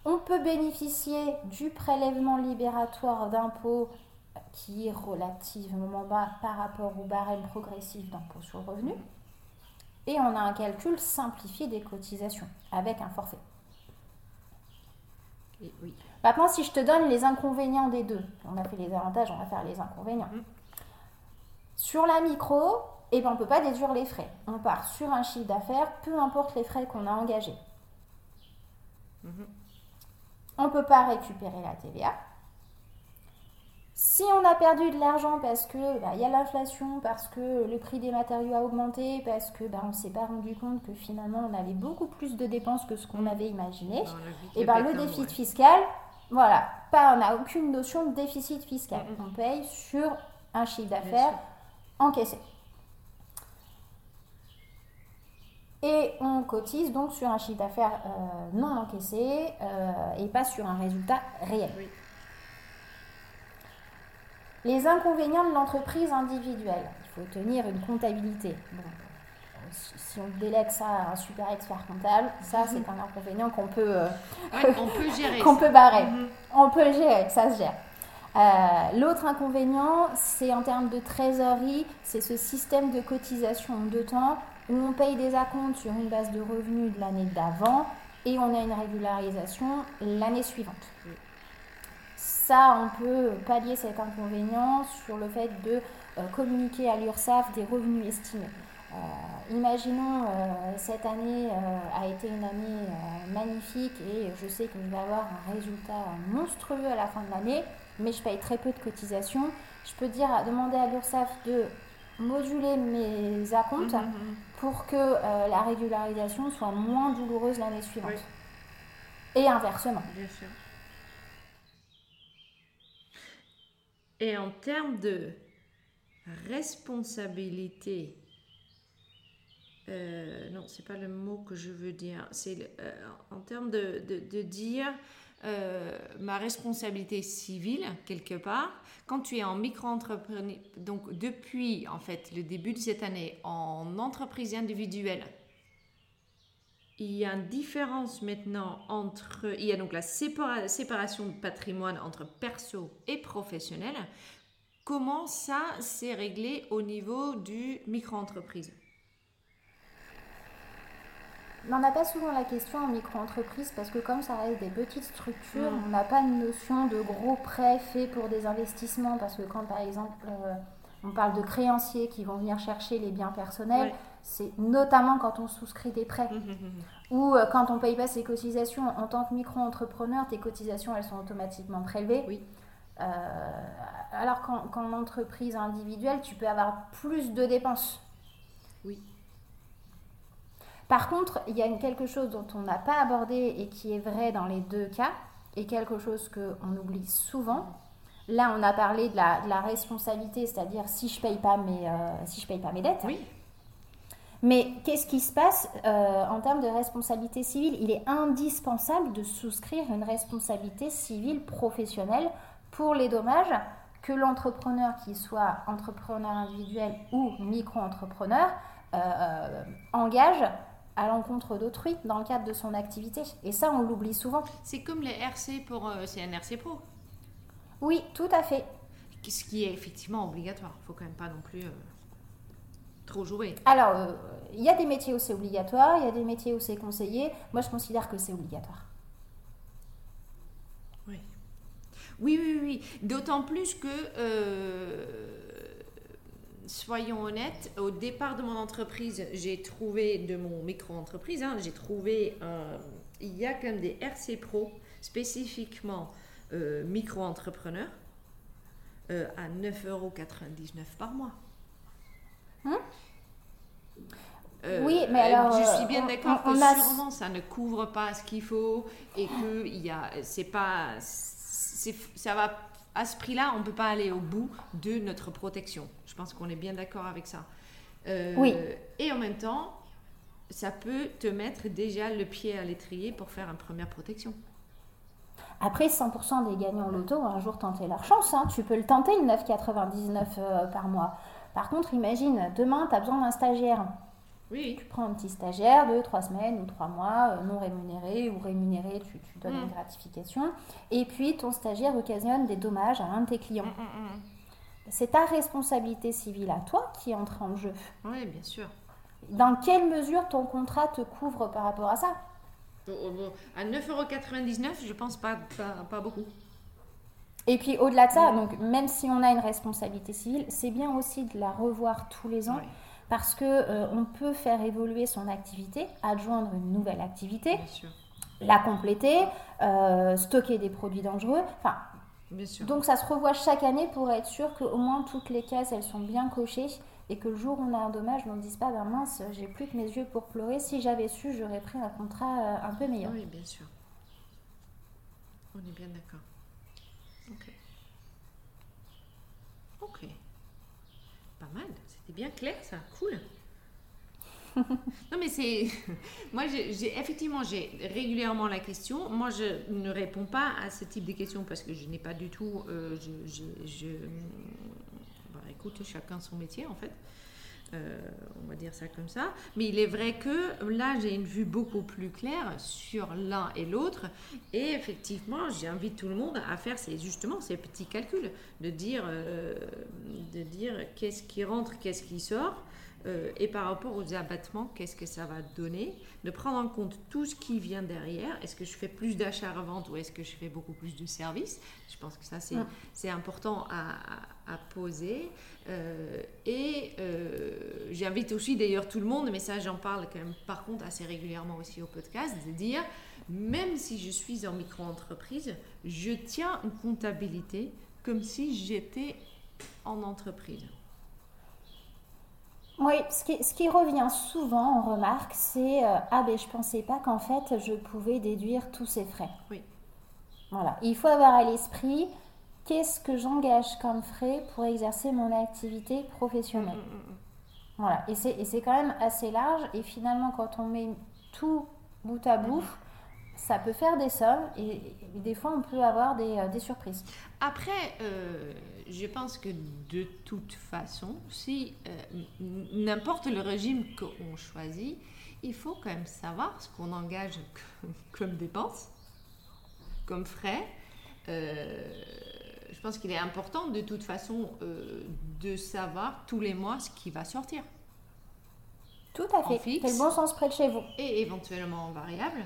On peut bénéficier du prélèvement libératoire d'impôt euh, qui est relativement bas par rapport au barème progressif d'impôt sur le revenu. Et on a un calcul simplifié des cotisations avec un forfait. oui. Maintenant, si je te donne les inconvénients des deux, on a fait les avantages, on va faire les inconvénients. Mhm. Sur la micro, eh ben, on ne peut pas déduire les frais. On part sur un chiffre d'affaires, peu importe les frais qu'on a engagés. Mhm. On ne peut pas récupérer la TVA. Si on a perdu de l'argent parce que bah, y a l'inflation, parce que le prix des matériaux a augmenté, parce que bah, on ne s'est pas rendu compte que finalement on avait beaucoup plus de dépenses que ce qu'on avait imaginé, et ben le déficit fiscal, voilà, pas, on n'a aucune notion de déficit fiscal. Mm, mm. On paye sur un chiffre d'affaires encaissé. Et on cotise donc sur un chiffre d'affaires euh, non encaissé euh, et pas sur un résultat réel. Oui. Les inconvénients de l'entreprise individuelle. Il faut tenir une comptabilité. Bon, si on délègue ça à un super expert comptable, ça c'est un inconvénient qu'on peut, euh, Ouais, on peut gérer. qu'on peut barrer. Mhm. On peut le gérer, ça se gère. Euh, L'autre inconvénient, c'est en termes de trésorerie, c'est ce système de cotisation deux temps où on paye des acomptes sur une base de revenus de l'année d'avant et on a une régularisation l'année suivante. Ça, on peut pallier cet inconvénient sur le fait de euh, communiquer à l'URSSAF des revenus estimés. Euh, imaginons euh, cette année euh, a été une année magnifique et je sais que je vais avoir un résultat monstrueux à la fin de l'année, mais je paye très peu de cotisations. Je peux dire, demander à l'URSSAF de moduler mes acomptes Mhm, mhm. pour que la régularisation soit moins douloureuse l'année suivante. Oui. Et inversement. Bien sûr. Et en termes de responsabilité, euh, non, c'est pas le mot que je veux dire. C'est euh, en termes de, de- de dire euh, ma responsabilité civile quelque part. Quand tu es en micro-entrepreneur, donc depuis en fait le début de cette année en entreprise individuelle, il y a une différence maintenant entre. Il y a donc la sépara- séparation de patrimoine entre perso et professionnel. Comment ça s'est réglé au niveau du micro-entreprise? On n'a pas souvent la question en micro-entreprise parce que comme ça reste des petites structures, on n'a pas une notion de gros prêts faits pour des investissements parce que quand par exemple euh, on parle de créanciers qui vont venir chercher les biens personnels, Ouais. C'est notamment quand on souscrit des prêts ou euh, quand on paye pas ses cotisations en tant que micro-entrepreneur, tes cotisations elles sont automatiquement prélevées. Oui. Euh, alors qu'en qu'en entreprise individuelle, tu peux avoir plus de dépenses. Oui. Par contre, il y a quelque chose dont on n'a pas abordé et qui est vrai dans les deux cas, et quelque chose qu'on oublie souvent. Là, on a parlé de la, de la responsabilité, c'est-à-dire si je paye pas mes, euh, si je paye pas mes dettes. Oui. Mais qu'est-ce qui se passe euh, en termes de responsabilité civile? Il est indispensable de souscrire une responsabilité civile professionnelle pour les dommages que l'entrepreneur, qu'il soit entrepreneur individuel ou micro-entrepreneur, euh, engage à l'encontre d'autrui dans le cadre de son activité. Et ça, on l'oublie souvent. C'est comme les RC pour euh, CNRC Pro, Oui, tout à fait. ce qui est effectivement obligatoire. Il faut quand même pas non plus euh, trop jouer. Alors, euh, il y a des métiers où c'est obligatoire, il y a des métiers où c'est conseillé. Moi, je considère que c'est obligatoire. Oui. Oui, oui, oui. D'autant plus que, euh, soyons honnêtes, au départ de mon entreprise, j'ai trouvé, de mon micro-entreprise, hein, j'ai trouvé, un- il y a quand même des RC Pro spécifiquement euh, micro-entrepreneurs euh, à 9,99€ par mois. Hein Euh, Oui, mais euh, alors, je euh, suis bien on- d'accord que a- sûrement ça ne couvre pas ce qu'il faut et que il y a, c'est pas, c'est, ça va à ce prix-là, on ne peut pas aller au bout de notre protection. Je pense qu'on est bien d'accord avec ça. Euh, Oui. Et en même temps, ça peut te mettre déjà le pied à l'étrier pour faire une première protection. Après, 100% des gagnants loto ont un jour tenté leur chance. hein. Tu peux le tenter, le 9,99 euh, par mois. Par contre, imagine, demain, tu as besoin d'un stagiaire. Oui. Tu prends un petit stagiaire de 3 semaines ou 3 mois, euh, non rémunéré ou rémunéré, tu, tu donnes Mm. une gratification. Et puis, ton stagiaire occasionne des dommages à un de tes clients. Mm, C'est ta responsabilité civile à toi qui entre en jeu. Oui, bien sûr. Dans quelle mesure ton contrat te couvre par rapport à ça? À 9,99€, je pense pas, pas, pas beaucoup. Et puis au-delà de ça, donc même si on a une responsabilité civile, c'est bien aussi de la revoir tous les ans parce que euh, on peut faire évoluer son activité, adjoindre une nouvelle activité, bien sûr. la compléter, euh, stocker des produits dangereux. Enfin, Bien sûr. donc ça se revoit chaque année pour être sûr qu'au moins toutes les cases elles sont bien cochées et que le jour où on a un dommage, on ne dise pas ben mince, j'ai plus que mes yeux pour pleurer. Si j'avais su, j'aurais pris un contrat euh, un peu meilleur. Oui, bien sûr. On est bien d'accord. Ok. Ok. Pas mal. C'était bien clair, ça. Cool. non, mais c'est. Moi, j'ai effectivement, j'ai régulièrement la question. Moi, je ne réponds pas à ce type de questions parce que je n'ai pas du tout. euh, je. je, je- bah, écoute, chacun son métier, en fait. Euh, on va dire ça comme ça. Mais il est vrai que là, j'ai une vue beaucoup plus claire sur l'un et l'autre. Et effectivement, j'invite tout le monde à faire ces, justement ces petits calculs, de dire, euh, de dire qu'est-ce qui rentre, qu'est-ce qui sort. Euh, et par rapport aux abattements, qu'est-ce que ça va donner De prendre en compte tout ce qui vient derrière. Est-ce que je fais plus d'achats-revente ou est-ce que je fais beaucoup plus de services? Je pense que ça, c'est c'est important à, à- à poser. Euh, et euh, j'invite aussi d'ailleurs tout le monde, mais ça j'en parle quand même par contre assez régulièrement aussi au podcast, de dire, même si je suis en micro-entreprise, je tiens une comptabilité comme si j'étais en entreprise. Oui, ce qui, ce qui revient souvent, on remarque, c'est euh, Ah, ben je pensais pas qu'en fait je pouvais déduire tous ces frais. Oui. Voilà, il faut avoir à l'esprit qu'est-ce que j'engage comme frais pour exercer mon activité professionnelle. Voilà, et c'est et c'est quand même assez large, et finalement, quand on met tout bout à bout, ça peut faire des sommes, et, et des fois on peut avoir des, euh, des surprises. Après, euh, je pense que de toute façon, si euh, n'importe le régime qu'on choisit, il faut quand même savoir ce qu'on engage comme, comme dépenses, comme frais. Je pense qu'il est important de toute façon de savoir tous les mois ce qui va sortir Tout à fait, c'est le bon sens près de chez vous. et éventuellement en variable.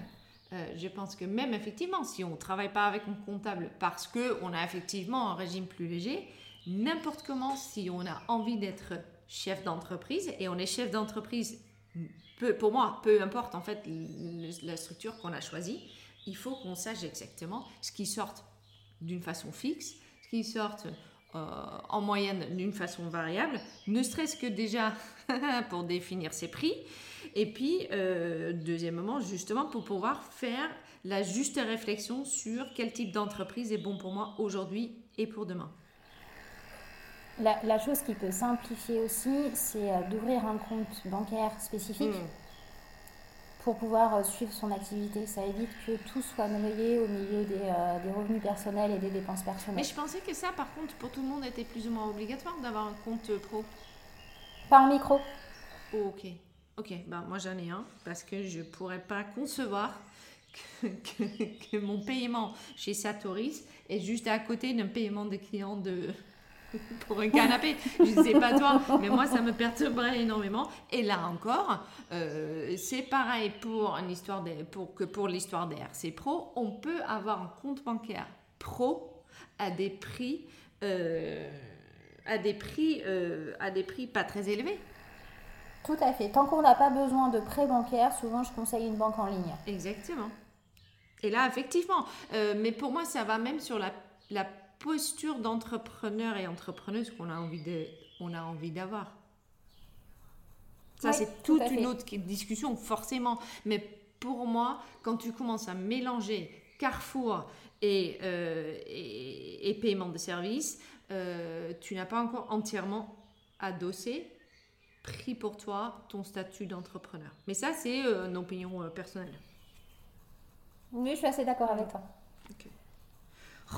Euh, je pense que même effectivement, si on ne travaille pas avec un comptable parce qu'on a effectivement un régime plus léger, n'importe comment, si on a envie d'être chef d'entreprise, et on est chef d'entreprise, pour moi, peu importe en fait la structure qu'on a choisie, il faut qu'on sache exactement ce qui sort d'une façon fixe, ce qui sort euh, en moyenne d'une façon variable, ne serait-ce que déjà pour définir ses prix, et puis, euh, deuxièmement, justement, pour pouvoir faire la juste réflexion sur quel type d'entreprise est bon pour moi aujourd'hui et pour demain. La, la chose qui peut simplifier aussi, c'est euh, d'ouvrir un compte bancaire spécifique Mm. pour pouvoir euh, suivre son activité. Ça évite que tout soit noyé au milieu des, euh, des revenus personnels et des dépenses Mais personnelles. je pensais que ça, par contre, pour tout le monde, était plus ou moins obligatoire d'avoir un compte pro. Pas en micro. Oh, ok. Ok, bah, moi j'en ai un parce que je pourrais pas concevoir que, mon paiement chez Satoris est juste à côté d'un paiement de client de pour un canapé. Je ne sais pas toi, mais moi ça me perturberait énormément. Et là encore, euh, c'est pareil pour que pour l'histoire des RC Pro, on peut avoir un compte bancaire pro à des prix euh, à des prix euh, à des prix pas très élevés. Tout à fait. Tant qu'on n'a pas besoin de prêt bancaire, souvent je conseille une banque en ligne. Exactement. Et là, effectivement, euh, mais pour moi, ça va même sur la, la posture d'entrepreneur et entrepreneuse qu'on a envie de, on a envie d'avoir. Ça, Oui, c'est tout toute une autre discussion, forcément. Mais pour moi, quand tu commences à mélanger Carrefour et, euh, et, et paiement de services, euh, tu n'as pas encore entièrement adossé, pris pour toi ton statut d'entrepreneur. Mais ça, c'est euh, une opinion personnelle. Oui, je suis assez d'accord avec toi.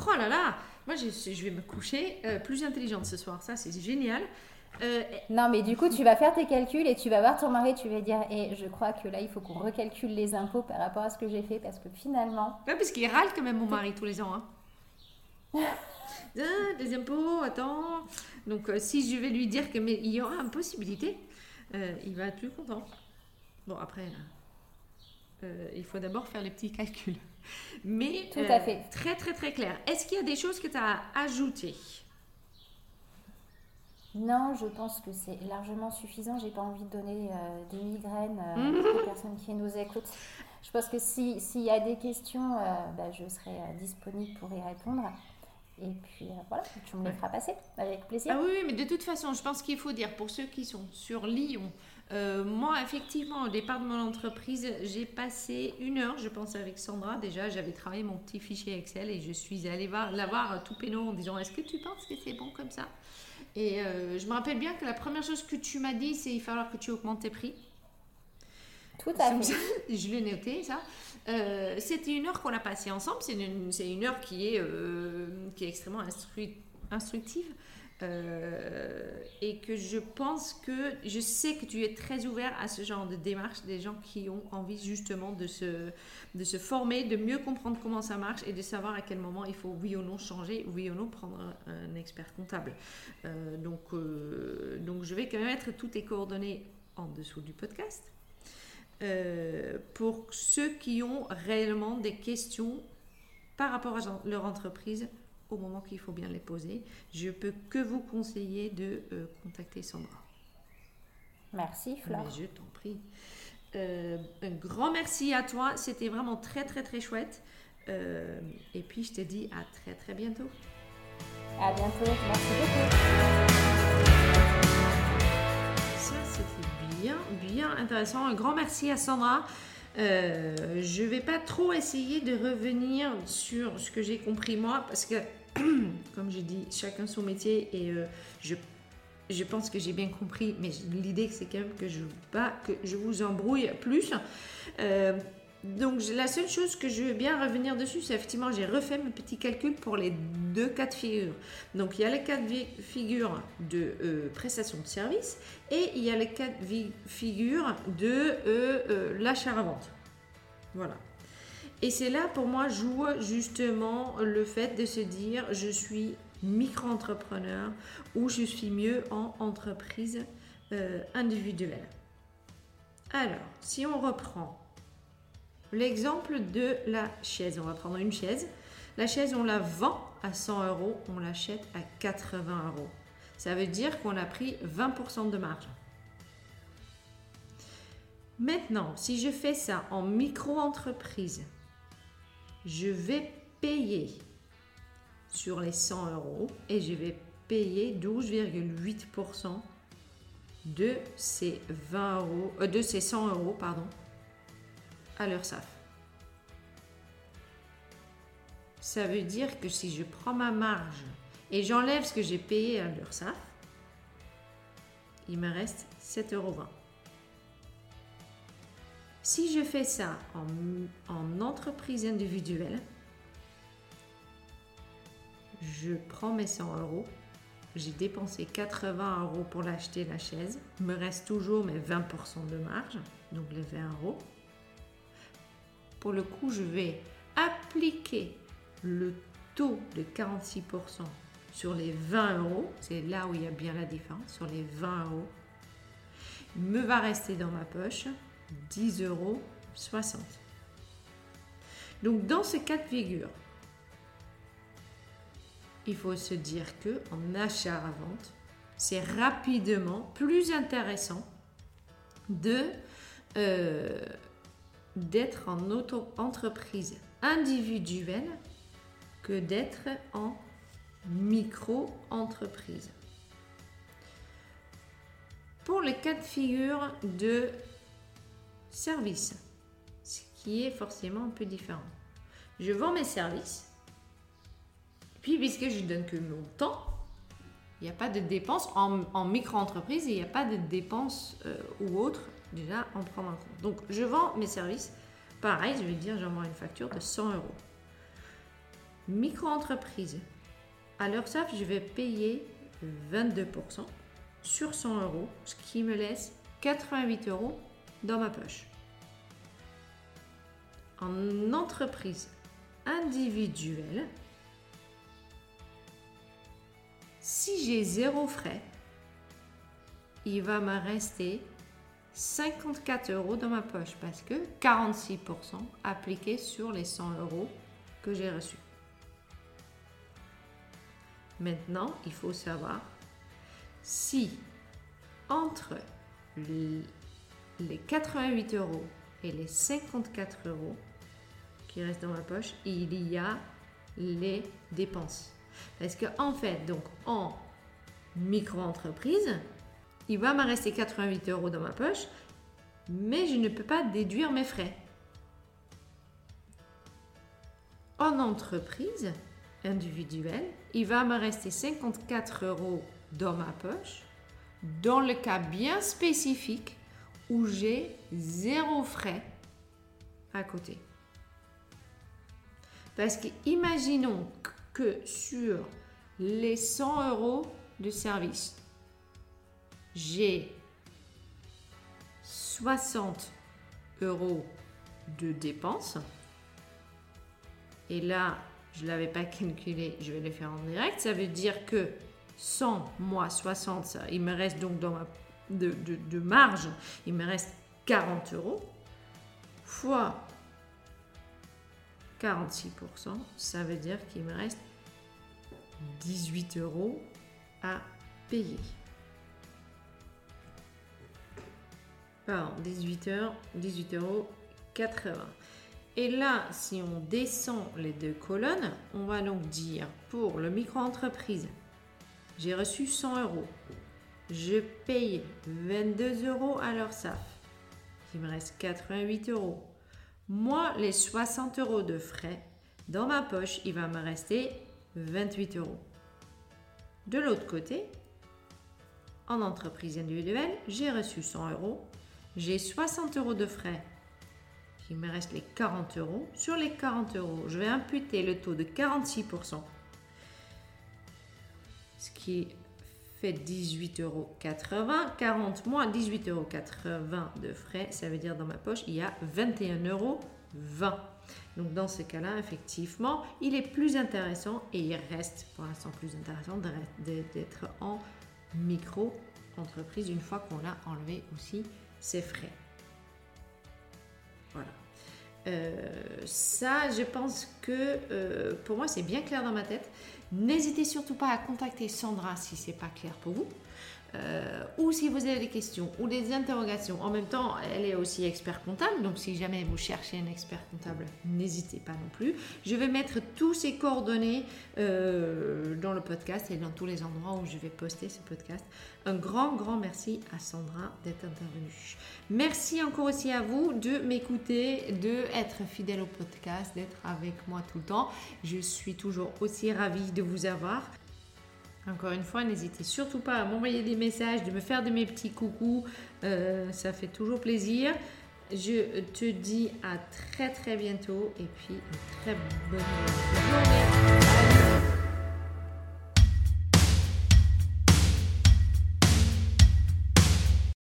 Oh là là, moi je, je vais me coucher plus intelligente ce soir, ça c'est génial. Euh, non, mais du coup, tu vas faire tes calculs et tu vas voir ton mari, tu vas dire, et eh, je crois que là, il faut qu'on recalcule les impôts par rapport à ce que j'ai fait, parce que finalement... Ouais, parce qu'il râle quand même mon mari tous les ans. Hein. Ah, des impôts, attends. Donc, euh, si je vais lui dire qu'il y aura une possibilité, euh, il va être plus content. Bon, après, il faut d'abord faire les petits calculs. Mais, Tout à fait. Très, très, très clair. Est-ce qu'il y a des choses que tu as ajoutées? Non, je pense que c'est largement suffisant. J'ai pas envie de donner euh, des migraines euh, aux personnes qui nous écoutent. Je pense que s'il y a des questions, euh, bah, je serai disponible pour y répondre. Et puis voilà, tu me les feras passer avec plaisir. Ah oui, mais de toute façon, je pense qu'il faut dire pour ceux qui sont sur Lyon, moi effectivement au départ de mon entreprise, j'ai passé une heure, je pense avec Sandra. Déjà, j'avais travaillé mon petit fichier Excel et je suis allée voir, la voir tout pénaud en disant Est-ce que tu penses que c'est bon comme ça? Et euh, je me rappelle bien que la première chose que tu m'as dit, c'est il va falloir que tu augmentes tes prix. Tout à fait. je l'ai noté, ça. Euh, c'était une heure qu'on a passée ensemble. C'est une, une, heure qui est, euh, qui est extrêmement instructive. Euh, et que je pense que je sais que tu es très ouvert à ce genre de démarche, des gens qui ont envie justement de se, de se former, de mieux comprendre comment ça marche et de savoir à quel moment il faut oui ou non changer, oui ou non prendre un, expert comptable. Donc, donc je vais quand même mettre toutes tes coordonnées en dessous du podcast. Pour ceux qui ont réellement des questions par rapport à leur entreprise au moment qu'il faut bien les poser. Je peux que vous conseiller de euh, contacter Sandra. Merci Flore. je t'en prie. Euh, un grand merci à toi. C'était vraiment très très très chouette. Euh, et puis je te dis à très très bientôt. À bientôt. Merci beaucoup. Bien intéressant. Un grand merci à Sandra. Euh, je vais pas trop essayer de revenir sur ce que j'ai compris moi parce que comme je dis, chacun son métier et euh, je, je pense que j'ai bien compris, mais l'idée c'est quand même que je, pas, que je vous embrouille plus. Euh, donc la seule chose que je veux bien revenir dessus, c'est effectivement j'ai refait mes petits calculs pour les deux cas de figure. Donc il y a les cas de figure de euh, prestation de service et il y a les cas de figure de l'achat à vente. Voilà. Et c'est là pour moi joue justement le fait de se dire je suis micro-entrepreneur ou je suis mieux en entreprise euh, individuelle. Alors, si on reprend l'exemple de la chaise, on va prendre une chaise. La chaise, on la vend à 100 euros, on l'achète à 80 euros. Ça veut dire qu'on a pris 20% de marge. Maintenant, si je fais ça en micro-entreprise, je vais payer sur les 100 euros et je vais payer 12,8% de ces 20 euros, euh, de ces 100 euros, à l'URSSAF. Ça veut dire que si je prends ma marge et j'enlève ce que j'ai payé à l'URSSAF, il me reste 7,20 euros. Si je fais ça en, entreprise individuelle, je prends mes 100 euros, j'ai dépensé 80 euros pour l'acheter la chaise, me reste toujours mes 20% de marge, donc les 20 euros. Pour le coup, je vais appliquer le taux de 46% sur les 20 euros, c'est là où il y a bien la différence, sur les 20 euros. Il me va rester dans ma poche 10,60 euros. Donc dans ce cas de figure, il faut se dire que en achat à vente, c'est rapidement plus intéressant de euh, d'être en auto-entreprise individuelle que d'être en micro-entreprise. Pour les cas de figure de service, ce qui est forcément un peu différent. Je vends mes services, Puis, puisque je donne que mon temps, il n'y a pas de dépenses en, micro-entreprise, il n'y a pas de dépenses euh, ou autres déjà en prendre en compte. Donc, je vends mes services. Pareil, je vais dire, j'envoie une facture de 100 euros. Micro-entreprise, à ça, je vais payer 22% sur 100 euros, ce qui me laisse 88 euros dans ma poche. En entreprise individuelle, si j'ai zéro frais, il va me rester 54 euros dans ma poche parce que 46% appliqué sur les 100 euros que j'ai reçus. Maintenant, il faut savoir si entre les 88 euros et les 54 euros qui restent dans ma poche, il y a les dépenses. Parce que en fait, donc en micro-entreprise, il va me rester 88 euros dans ma poche, mais je ne peux pas déduire mes frais. En entreprise individuelle, il va me rester 54 euros dans ma poche, dans le cas bien spécifique où j'ai zéro frais à côté. Parce que imaginons que sur les 100 euros de service, j'ai 60 euros de dépenses. Et là, je ne l'avais pas calculé, je vais le faire en direct. Ça veut dire que 100 moins 60, il me reste donc dans ma de, de marge, il me reste 40 euros fois 46%, ça veut dire qu'il me reste 18 euros à payer. Pardon, 18 heures, 18 euros 80. Et là, si on descend les deux colonnes, on va donc dire pour le micro-entreprise, j'ai reçu 100 euros. Je paye 22 euros à leur SAF. Il me reste 88 euros. Moi, les 60 euros de frais, dans ma poche, il va me rester 28 euros. De l'autre côté, en entreprise individuelle, j'ai reçu 100 euros. J'ai 60 euros de frais. Il me reste les 40 euros. Sur les 40 euros, je vais imputer le taux de 46%, ce qui fait 18,80 euros. 40 moins 18,80 euros de frais, ça veut dire dans ma poche, il y a 21,20 euros. Donc dans ce cas-là, effectivement, il est plus intéressant et il reste pour l'instant plus intéressant d'être en micro-entreprise une fois qu'on a enlevé aussi ses frais. Voilà. Euh, ça, je pense que euh, pour moi, c'est bien clair dans ma tête. N'hésitez surtout pas à contacter Sandra si c'est pas clair pour vous. Euh, ou si vous avez des questions ou des interrogations. En même temps, elle est aussi expert comptable, donc si jamais vous cherchez un expert comptable, n'hésitez pas non plus. Je vais mettre tous ces coordonnées euh, dans le podcast et dans tous les endroits où je vais poster ce podcast. Un grand, grand merci à Sandra d'être intervenue. Merci encore aussi à vous de m'écouter, de être fidèle au podcast, d'être avec moi tout le temps. Je suis toujours aussi ravie de vous avoir. Encore une fois, n'hésitez surtout pas à m'envoyer des messages, de me faire de mes petits coucous. Euh, ça fait toujours plaisir. Je te dis à très très bientôt et puis une très bonne journée.